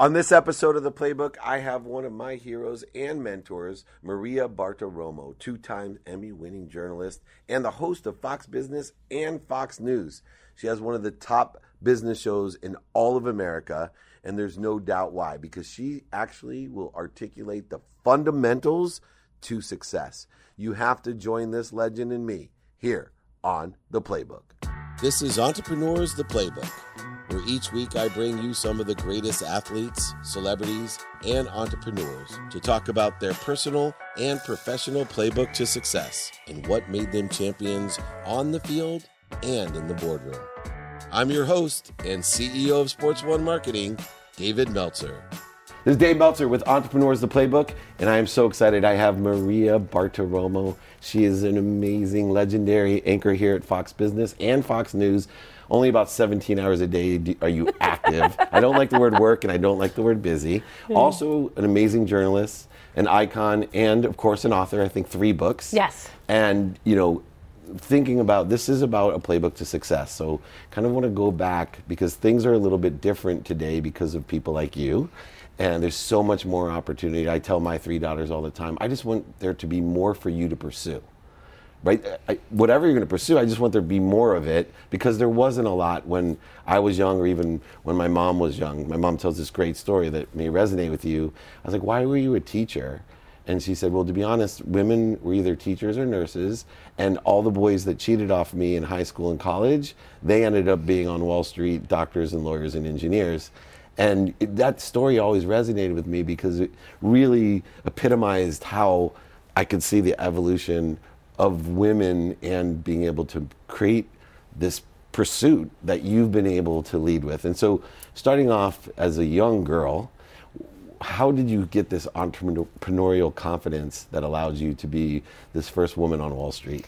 On this episode of The Playbook, I have one of my heroes and mentors, Maria Bartiromo, two time Emmy winning journalist and the host of Fox Business and Fox News. She has one of the top business shows in all of America, and there's no doubt why, because she actually will articulate the fundamentals to success. You have to join this legend and me here on The Playbook. This is Entrepreneurs The Playbook where each week I bring you some of the greatest athletes, celebrities, and entrepreneurs to talk about their personal and professional playbook to success and what made them champions on the field and in the boardroom. I'm your host and CEO of Sports One Marketing, David Meltzer. This is Dave Meltzer with Entrepreneurs the Playbook, and I am so excited. I have Maria Bartiromo. She is an amazing, legendary anchor here at Fox Business and Fox News only about 17 hours a day are you active. I don't like the word work and I don't like the word busy. Mm. Also, an amazing journalist, an icon, and of course, an author. I think three books. Yes. And, you know, thinking about this is about a playbook to success. So, kind of want to go back because things are a little bit different today because of people like you. And there's so much more opportunity. I tell my three daughters all the time, I just want there to be more for you to pursue right? I, whatever you're going to pursue, I just want there to be more of it because there wasn't a lot when I was young or even when my mom was young. My mom tells this great story that may resonate with you. I was like, why were you a teacher? And she said, well, to be honest, women were either teachers or nurses, and all the boys that cheated off me in high school and college, they ended up being on Wall Street doctors and lawyers and engineers. And it, that story always resonated with me because it really epitomized how I could see the evolution of women and being able to create this pursuit that you've been able to lead with. And so, starting off as a young girl, how did you get this entrepreneurial confidence that allowed you to be this first woman on Wall Street?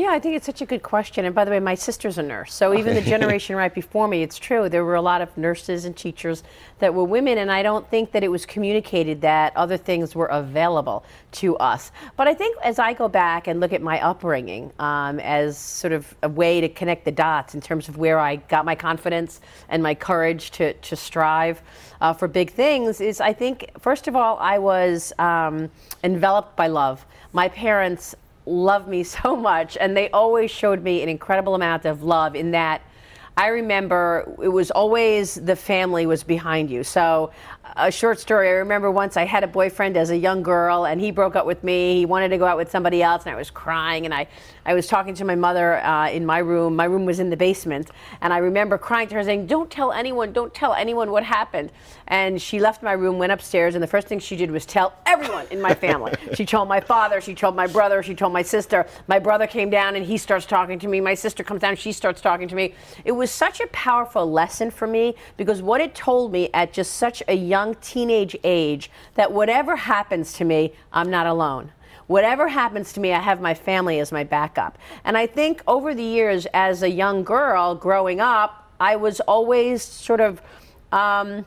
Yeah, I think it's such a good question. And by the way, my sister's a nurse. So even the generation right before me, it's true. There were a lot of nurses and teachers that were women. And I don't think that it was communicated that other things were available to us. But I think as I go back and look at my upbringing um, as sort of a way to connect the dots in terms of where I got my confidence and my courage to, to strive uh, for big things, is I think, first of all, I was um, enveloped by love. My parents loved me so much, and they always showed me an incredible amount of love in that I remember it was always the family was behind you. So, a short story I remember once I had a boyfriend as a young girl, and he broke up with me. He wanted to go out with somebody else, and I was crying. And I, I was talking to my mother uh, in my room. My room was in the basement. And I remember crying to her, saying, Don't tell anyone, don't tell anyone what happened. And she left my room, went upstairs, and the first thing she did was tell everyone in my family. she told my father, she told my brother, she told my sister. My brother came down, and he starts talking to me. My sister comes down, she starts talking to me. It was such a powerful lesson for me because what it told me at just such a young teenage age that whatever happens to me, I'm not alone whatever happens to me, I have my family as my backup. And I think over the years, as a young girl growing up, I was always sort of. Um,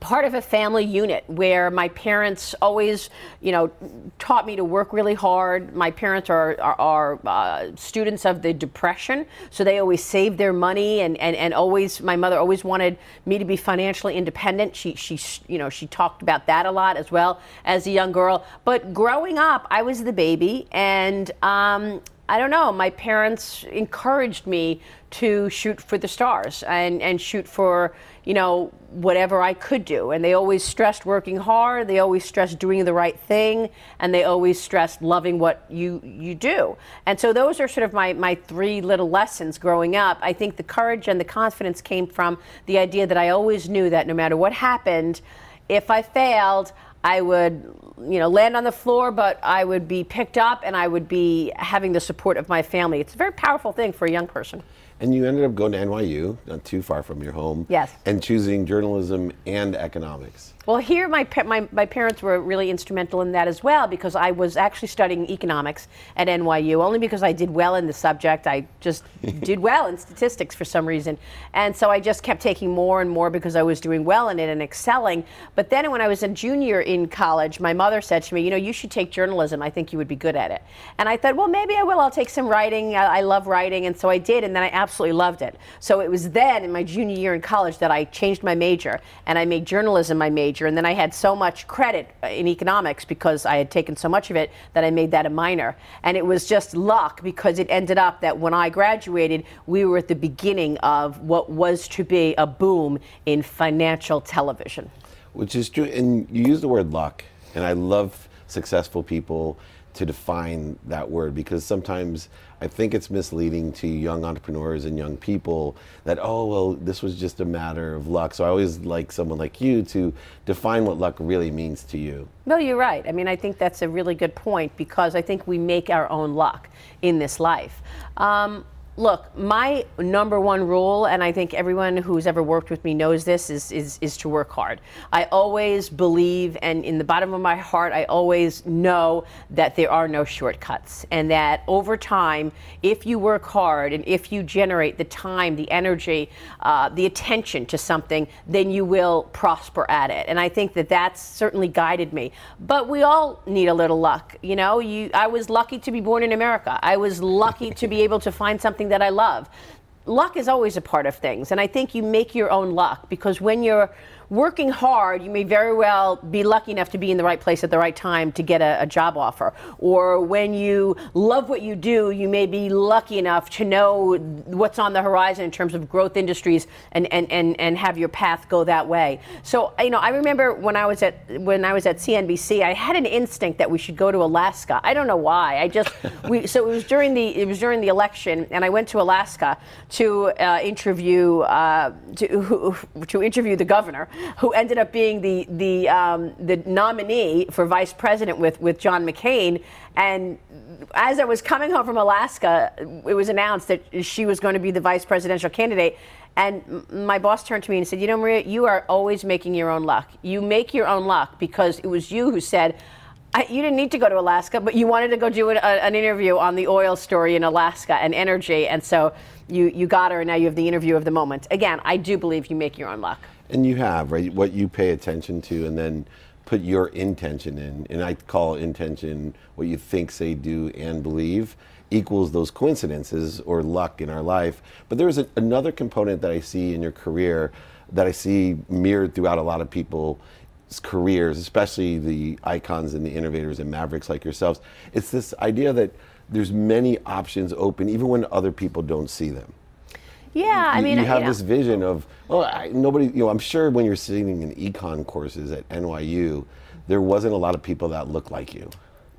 part of a family unit where my parents always, you know, taught me to work really hard. My parents are, are, are uh, students of the Depression, so they always saved their money and, and, and always, my mother always wanted me to be financially independent. She, she, you know, she talked about that a lot as well as a young girl. But growing up, I was the baby and um, I don't know, my parents encouraged me to shoot for the stars and, and shoot for, you know, whatever I could do. And they always stressed working hard, they always stressed doing the right thing, and they always stressed loving what you, you do. And so those are sort of my, my three little lessons growing up. I think the courage and the confidence came from the idea that I always knew that no matter what happened, if I failed, I would, you know, land on the floor, but I would be picked up and I would be having the support of my family. It's a very powerful thing for a young person. And you ended up going to NYU, not too far from your home. Yes. And choosing journalism and economics. Well, here my, my, my parents were really instrumental in that as well because I was actually studying economics at NYU only because I did well in the subject. I just did well in statistics for some reason. And so I just kept taking more and more because I was doing well in it and excelling. But then when I was a junior in college, my mother said to me, you know, you should take journalism. I think you would be good at it. And I thought, well, maybe I will. I'll take some writing. I, I love writing. And so I did. And then I absolutely loved it. So it was then in my junior year in college that I changed my major and I made journalism my major major, and then I had so much credit uh, in economics because I had taken so much of it that I made that a minor. And it was just luck because it ended up that when I graduated, we were at the beginning of what was to be a boom in financial television. Which is true, and you use the word luck, and I love successful people to define that word because sometimes I think it's misleading to young entrepreneurs and young people that, oh, well, this was just a matter of luck. So I always like someone like you to define what luck really means to you. No, you're right. I mean, I think that's a really good point because I think we make our own luck in this life. Um, Look, my number one rule, and I think everyone who's ever worked with me knows this, is, is, is to work hard. I always believe, and in the bottom of my heart, I always know that there are no shortcuts. And that over time, if you work hard and if you generate the time, the energy, uh, the attention to something, then you will prosper at it. And I think that that's certainly guided me. But we all need a little luck. You know, you, I was lucky to be born in America, I was lucky to be able to find something something that I love. Luck is always a part of things, and I think you make your own luck because when you're working hard, you may very well be lucky enough to be in the right place at the right time to get a, a, job offer. Or when you love what you do, you may be lucky enough to know what's on the horizon in terms of growth industries and, and, and, and have your path go that way. So, you know, I remember when I was at when I was at CNBC, I had an instinct that we should go to Alaska. I don't know why. I just we so it was during the it was during the election, and I went to Alaska to uh, interview uh, to to interview the governor who ended up being the the um, the nominee for vice president with with John McCain. And as I was coming home from Alaska, it was announced that she was going to be the vice presidential candidate. And my boss turned to me and said, "You know, Maria, you are always making your own luck. You make your own luck because it was you who said." I, you didn't need to go to Alaska, but you wanted to go do an, a, an interview on the oil story in Alaska and energy, and so you you got her, and now you have the interview of the moment. Again, I do believe you make your own luck. And you have, right? What you pay attention to and then put your intention in. And I call intention what you think, say, do, and believe equals those coincidences or luck in our life. But there's a, another component that I see in your career that I see mirrored throughout a lot of people's careers, especially the icons and the innovators and mavericks like yourselves. It's this idea that there's many options open even when other people don't see them. Yeah, I mean, you have you know. this vision of well, I, nobody. You know, I'm sure when you're sitting in econ courses at NYU, there wasn't a lot of people that looked like you.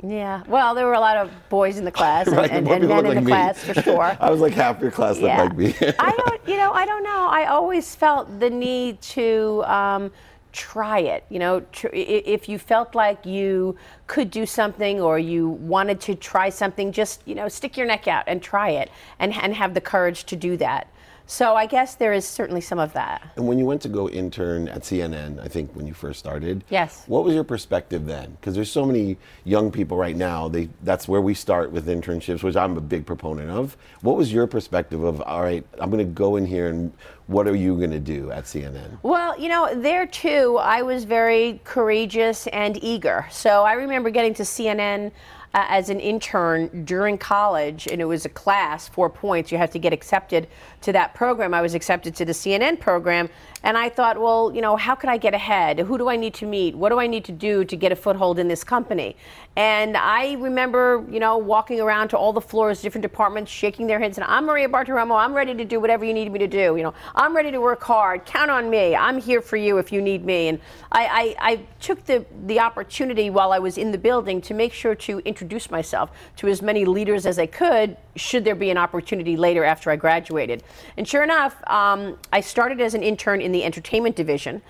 Yeah, well, there were a lot of boys in the class and, right, and, and men in like the me. class for sure. I was like half your class yeah. looked like me. I don't, you know, I don't know. I always felt the need to. Um, try it. You know, tr- if you felt like you could do something or you wanted to try something, just you know, stick your neck out and try it, and and have the courage to do that. So I guess there is certainly some of that. And when you went to go intern at CNN, I think when you first started, yes. What was your perspective then? Because there's so many young people right now. They that's where we start with internships, which I'm a big proponent of. What was your perspective of? All right, I'm going to go in here and what are you going to do at CNN? Well, you know, there too, I was very courageous and eager. So I remember getting to CNN uh, as an intern during college, and it was a class, four points. You have to get accepted to that program. I was accepted to the CNN program, and I thought, well, you know, how could I get ahead? Who do I need to meet? What do I need to do to get a foothold in this company? And I remember, you know, walking around to all the floors, different departments, shaking their heads, and I'm Maria Bartiromo. I'm ready to do whatever you need me to do. You know, I'm ready to work hard. Count on me. I'm here for you if you need me. And I, I, I took the the opportunity while I was in the building to make sure to introduce myself to as many leaders as I could, should there be an opportunity later after I graduated. And sure enough, um, I started as an intern in the entertainment division.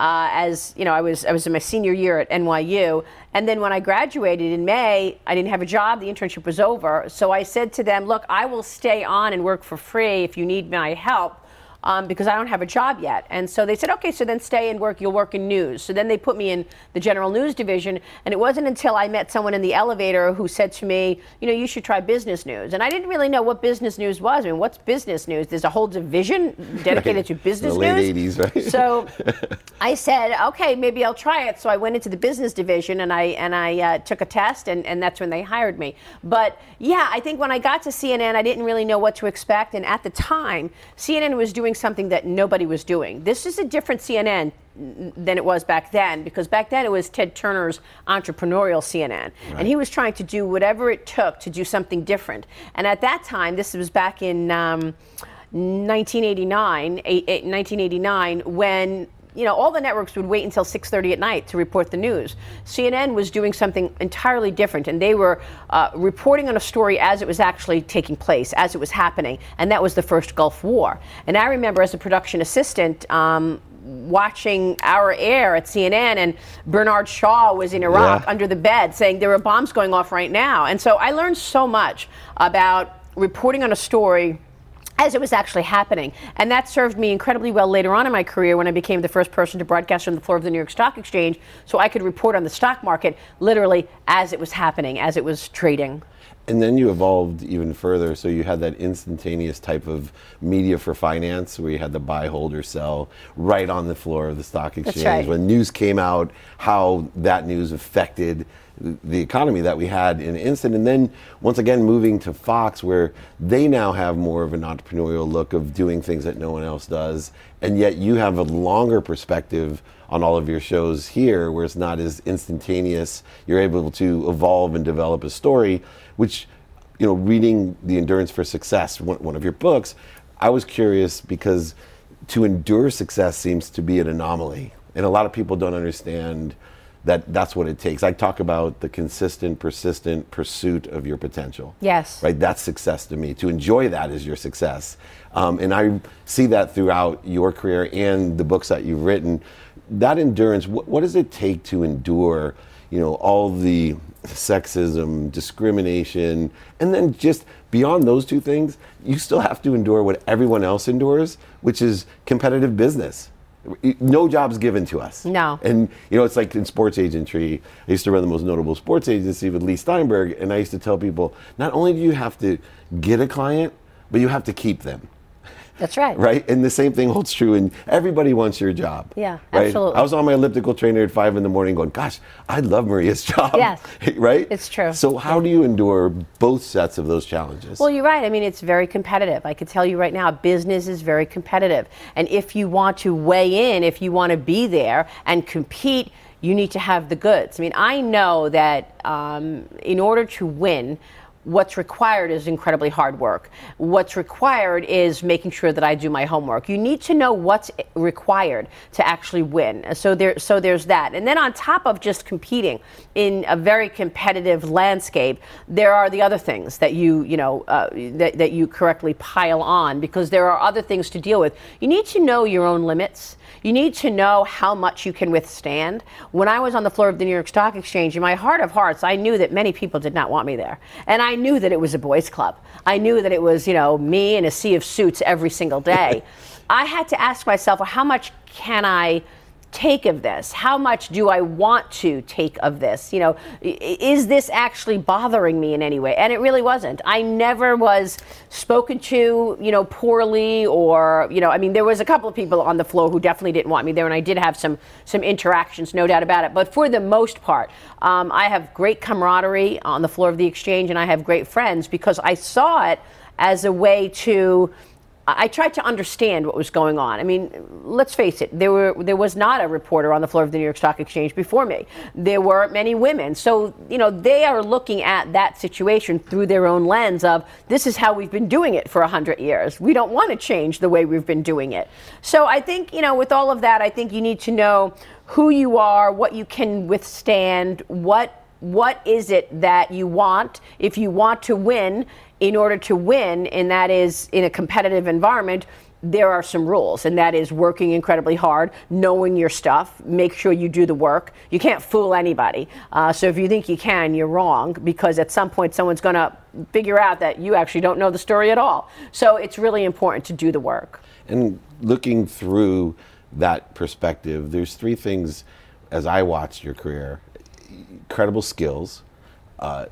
Uh, as you know, I was I was in my senior year at NYU, and then when I graduated in May, I didn't have a job. The internship was over, so I said to them, "Look, I will stay on and work for free if you need my help." Um, because I don't have a job yet. And so they said, okay, so then stay and work. You'll work in news. So then they put me in the general news division. And it wasn't until I met someone in the elevator who said to me, you know, you should try business news. And I didn't really know what business news was. I mean, what's business news? There's a whole division dedicated right. to business the late news. 80s, right? So I said, okay, maybe I'll try it. So I went into the business division and I and I uh, took a test, and, and that's when they hired me. But yeah, I think when I got to CNN, I didn't really know what to expect. And at the time, CNN was doing something that nobody was doing. This is a different CNN than it was back then because back then it was Ted Turner's entrepreneurial CNN right. and he was trying to do whatever it took to do something different and at that time this was back in um, 1989 1989 when you know, all the networks would wait until 6:30 at night to report the news. CNN was doing something entirely different, and they were uh, reporting on a story as it was actually taking place, as it was happening, and that was the first Gulf War. And I remember, as a production assistant. Um, watching our air at CNN, and Bernard Shaw was in Iraq yeah. under the bed saying there are bombs going off right now. And so I learned so much about reporting on a story as it was actually happening. And that served me incredibly well later on in my career when I became the first person to broadcast from the floor of the New York Stock Exchange so I could report on the stock market literally as it was happening, as it was trading. And then you evolved even further. So you had that instantaneous type of media for finance where you had the buy, hold, or sell right on the floor of the stock exchange. Right. When news came out, how that news affected the economy that we had in an instant. And then once again, moving to Fox, where they now have more of an entrepreneurial look of doing things that no one else does. And yet you have a longer perspective on all of your shows here, where it's not as instantaneous. You're able to evolve and develop a story which, you know, reading The Endurance for Success, one, one of your books, I was curious because to endure success seems to be an anomaly. And a lot of people don't understand that that's what it takes. I talk about the consistent, persistent pursuit of your potential. Yes. Right? That's success to me. To enjoy that is your success. Um, and I see that throughout your career and the books that you've written. That endurance, what, what does it take to endure, you know, all the sexism, discrimination, and then just beyond those two things, you still have to endure what everyone else endures, which is competitive business. No jobs given to us. No. And you know, it's like in sports agentry. I used to run the most notable sports agency with Leigh Steinberg, and I used to tell people, not only do you have to get a client, but you have to keep them. That's right. Right? And the same thing holds true and everybody wants your job. Yeah, right? absolutely. I was on my elliptical trainer at five in the morning going, gosh, I love Maria's job. Yes. right? It's true. So how do you endure both sets of those challenges? Well, you're right. I mean, it's very competitive. I could tell you right now, business is very competitive. And if you want to weigh in, if you want to be there and compete, you need to have the goods. I mean, I know that um, in order to win, what's required is incredibly hard work. What's required is making sure that I do my homework. You need to know what's required to actually win. So there, so there's that. And then on top of just competing in a very competitive landscape, there are the other things that you, you know, uh, that, that you correctly pile on because there are other things to deal with. You need to know your own limits. You need to know how much you can withstand. When I was on the floor of the New York Stock Exchange, in my heart of hearts, I knew that many people did not want me there. And I knew that it was a boys' club. I knew that it was, you know, me in a sea of suits every single day. I had to ask myself, well, how much can I take of this? How much do I want to take of this? You know, is this actually bothering me in any way? And it really wasn't. I never was spoken to, you know, poorly or, you know, I mean, there was a couple of people on the floor who definitely didn't want me there, and I did have some some interactions, no doubt about it. But for the most part, um, I have great camaraderie on the floor of the exchange, and I have great friends because I saw it as a way to I tried to understand what was going on. I mean, let's face it, there were there was not a reporter on the floor of the New York Stock Exchange before me. There were many women. So, you know, they are looking at that situation through their own lens of this is how we've been doing it for 100 years. We don't want to change the way we've been doing it. So, I think, you know, with all of that, I think you need to know who you are, what you can withstand, what what is it that you want if you want to win in order to win, and that is in a competitive environment, there are some rules, and that is working incredibly hard, knowing your stuff, make sure you do the work. You can't fool anybody. Uh, so if you think you can, you're wrong, because at some point someone's going to figure out that you actually don't know the story at all. So it's really important to do the work. And looking through that perspective, there's three things as I watched your career incredible skills, uh,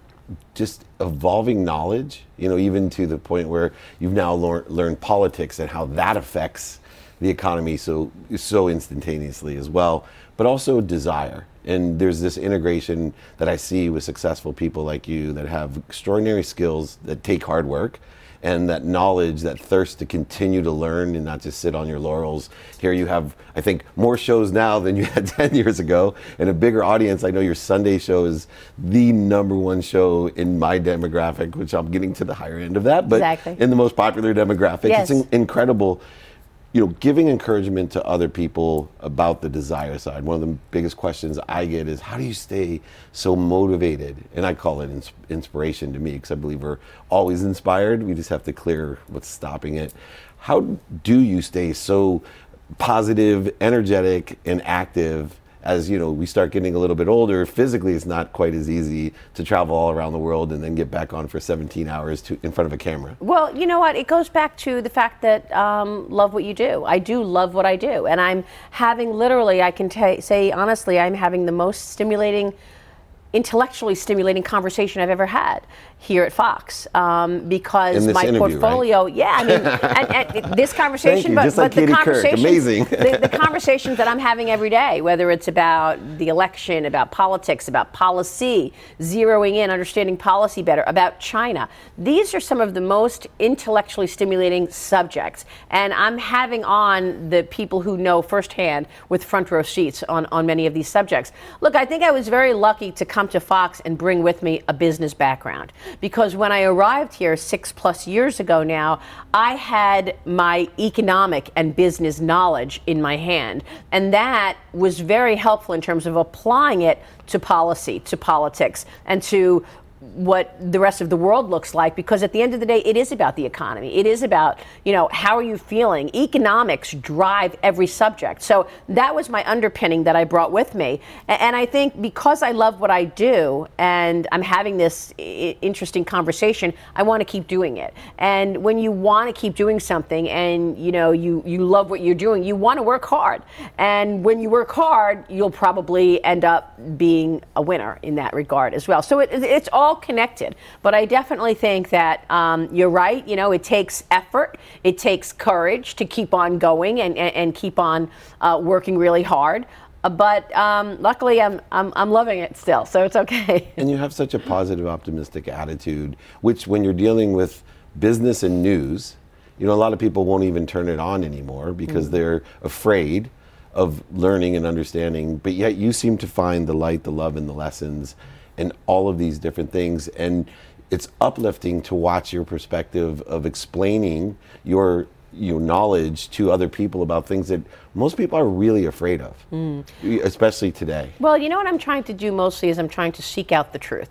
just evolving knowledge, you know, even to the point where you've now lear- learned politics and how that affects the economy so so instantaneously as well, but also desire. And there's this integration that I see with successful people like you that have extraordinary skills that take hard work and that knowledge, that thirst to continue to learn and not just sit on your laurels. Here you have, I think, more shows now than you had 10 years ago and a bigger audience. I know your Sunday show is the number one show in my demographic, which I'm getting to the higher end of that, but exactly. in the most popular demographic. Yes. It's in- incredible you know, giving encouragement to other people about the desire side. One of the biggest questions I get is, how do you stay so motivated? And I call it ins- inspiration to me because I believe we're always inspired. We just have to clear what's stopping it. How do you stay so positive, energetic, and active? As you know, we start getting a little bit older. Physically, it's not quite as easy to travel all around the world and then get back on for 17 hours to, in front of a camera. Well, you know what? It goes back to the fact that um, love what you do. I do love what I do, and I'm having literally, I can ta say honestly, I'm having the most stimulating, intellectually stimulating conversation I've ever had here at Fox um, because my portfolio. Yeah, I mean, and, and this conversation, but, Just but like the conversations, Amazing. the, the conversations that I'm having every day, whether it's about the election, about politics, about policy, zeroing in, understanding policy better, about China. These are some of the most intellectually stimulating subjects, and I'm having on the people who know firsthand with front row seats on, on many of these subjects. Look, I think I was very lucky to come to Fox and bring with me a business background because when I arrived here six plus years ago now, I had my economic and business knowledge in my hand. And that was very helpful in terms of applying it to policy, to politics, and to what the rest of the world looks like because at the end of the day it is about the economy. It is about you know how are you feeling? Economics drive every subject. So that was my underpinning that i brought with me. And i think because i love what i do and i'm having this interesting conversation i want to keep doing it. And when you want to keep doing something and you know you you love what you're doing you want to work hard. And when you work hard you'll probably end up being a winner in that regard as well. So it, it's all connected. But I definitely think that um, you're right. You know, it takes effort, it takes courage to keep on going and, and, and keep on uh, working really hard. Uh, but um, luckily, I'm, I'm, I'm loving it still, so it's okay. And you have such a positive, optimistic attitude, which when you're dealing with business and news, you know, a lot of people won't even turn it on anymore because mm. they're afraid of learning and understanding. But yet, you seem to find the light, the love, and the lessons and all of these different things. And it's uplifting to watch your perspective of explaining your your knowledge to other people about things that most people are really afraid of, mm. especially today. Well, you know what I'm trying to do mostly is I'm trying to seek out the truth.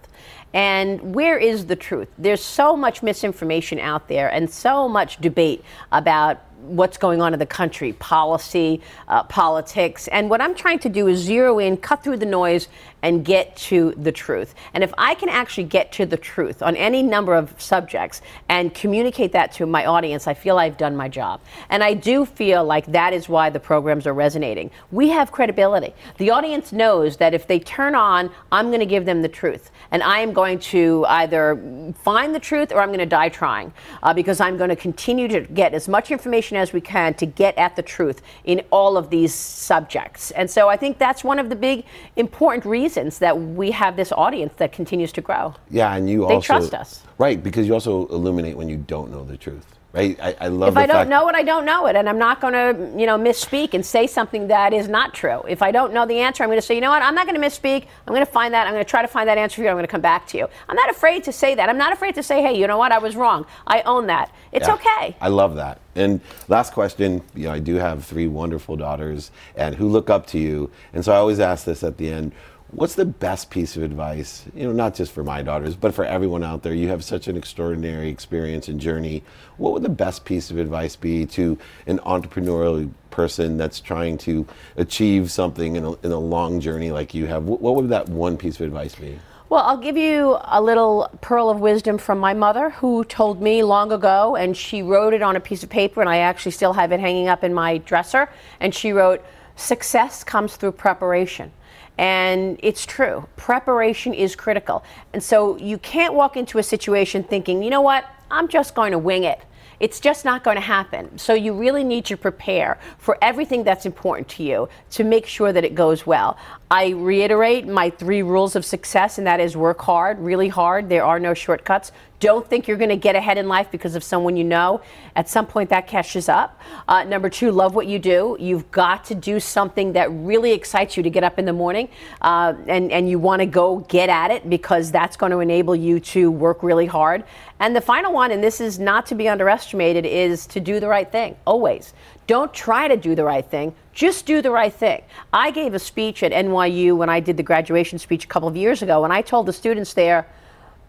And where is the truth? There's so much misinformation out there and so much debate about what's going on in the country, policy, uh, politics. And what I'm trying to do is zero in, cut through the noise, and get to the truth. And if I can actually get to the truth on any number of subjects and communicate that to my audience, I feel I've done my job. And I do feel like that is why the programs are resonating. We have credibility. The audience knows that if they turn on, I'm going to give them the truth. And I am going to either find the truth or I'm going to die trying uh, because I'm going to continue to get as much information as we can to get at the truth in all of these subjects. And so I think that's one of the big important reasons that we have this audience that continues to grow. Yeah, and you they also trust us. Right, because you also illuminate when you don't know the truth. I, I love if I don't know it, I don't know it, and I'm not going to, you know, misspeak and say something that is not true. If I don't know the answer, I'm going to say, you know what, I'm not going to misspeak. I'm going to find that. I'm going to try to find that answer for you. I'm going to come back to you. I'm not afraid to say that. I'm not afraid to say, hey, you know what, I was wrong. I own that. It's Yeah. okay. I love that. And last question, you know, I do have three wonderful daughters and who look up to you. And so I always ask this at the end. What's the best piece of advice, you know, not just for my daughters, but for everyone out there? You have such an extraordinary experience and journey. What would the best piece of advice be to an entrepreneurial person that's trying to achieve something in a, in a long journey like you have? What, what would that one piece of advice be? Well, I'll give you a little pearl of wisdom from my mother, who told me long ago, and she wrote it on a piece of paper, and I actually still have it hanging up in my dresser. And she wrote, Success comes through preparation. And it's true. Preparation is critical. And so you can't walk into a situation thinking, you know what, I'm just going to wing it. It's just not going to happen. So you really need to prepare for everything that's important to you to make sure that it goes well. I reiterate my three rules of success, and that is work hard, really hard. There are no shortcuts. Don't think you're going to get ahead in life because of someone you know. At some point, that catches up. Uh, number two, love what you do. You've got to do something that really excites you to get up in the morning, uh, and, and you want to go get at it because that's going to enable you to work really hard. And the final one, and this is not to be underestimated, is to do the right thing, always. Don't try to do the right thing, just do the right thing. I gave a speech at NYU when I did the graduation speech a couple of years ago, and I told the students there,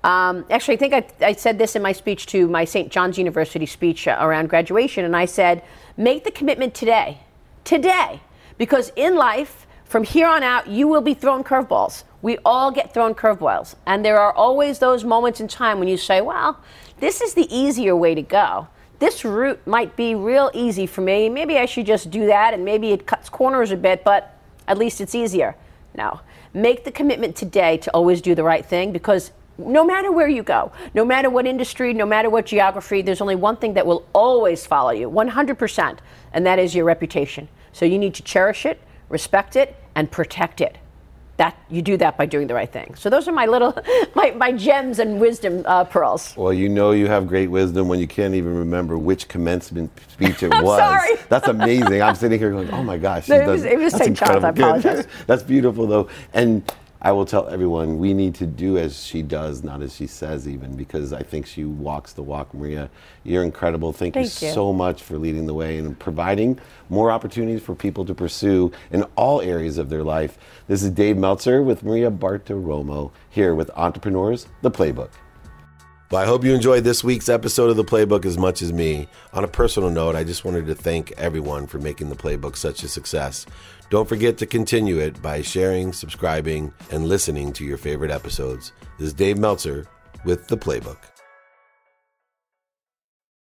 um, actually, I think I, I, said this in my speech to my St. John's University speech uh, around graduation, and I said, make the commitment today. Today. Because in life, from here on out, you will be thrown curveballs. We all get thrown curveballs. And there are always those moments in time when you say, well, this is the easier way to go. This route might be real easy for me. Maybe I should just do that, and maybe it cuts corners a bit, but at least it's easier. No. Make the commitment today to always do the right thing because no matter where you go, no matter what industry, no matter what geography, there's only one thing that will always follow you 100%, and that is your reputation. So you need to cherish it, respect it, and protect it that you do that by doing the right thing. So those are my little my, my gems and wisdom uh, pearls. Well, you know you have great wisdom when you can't even remember which commencement speech it I'm was. Sorry. That's amazing. I'm sitting here going, "Oh my gosh, no, it was, it was St. Charles. I apologize. That's beautiful though, and I will tell everyone we need to do as she does, not as she says, even because I think she walks the walk. Maria, you're incredible. Thank, Thank you, you, so much for leading the way and providing more opportunities for people to pursue in all areas of their life. This is Dave Meltzer with Maria Bartiromo here with Entrepreneurs, the Playbook. Well, I hope you enjoyed this week's episode of The Playbook as much as me. On a personal note, I just wanted to thank everyone for making The Playbook such a success. Don't forget to continue it by sharing, subscribing, and listening to your favorite episodes. This is Dave Meltzer with The Playbook.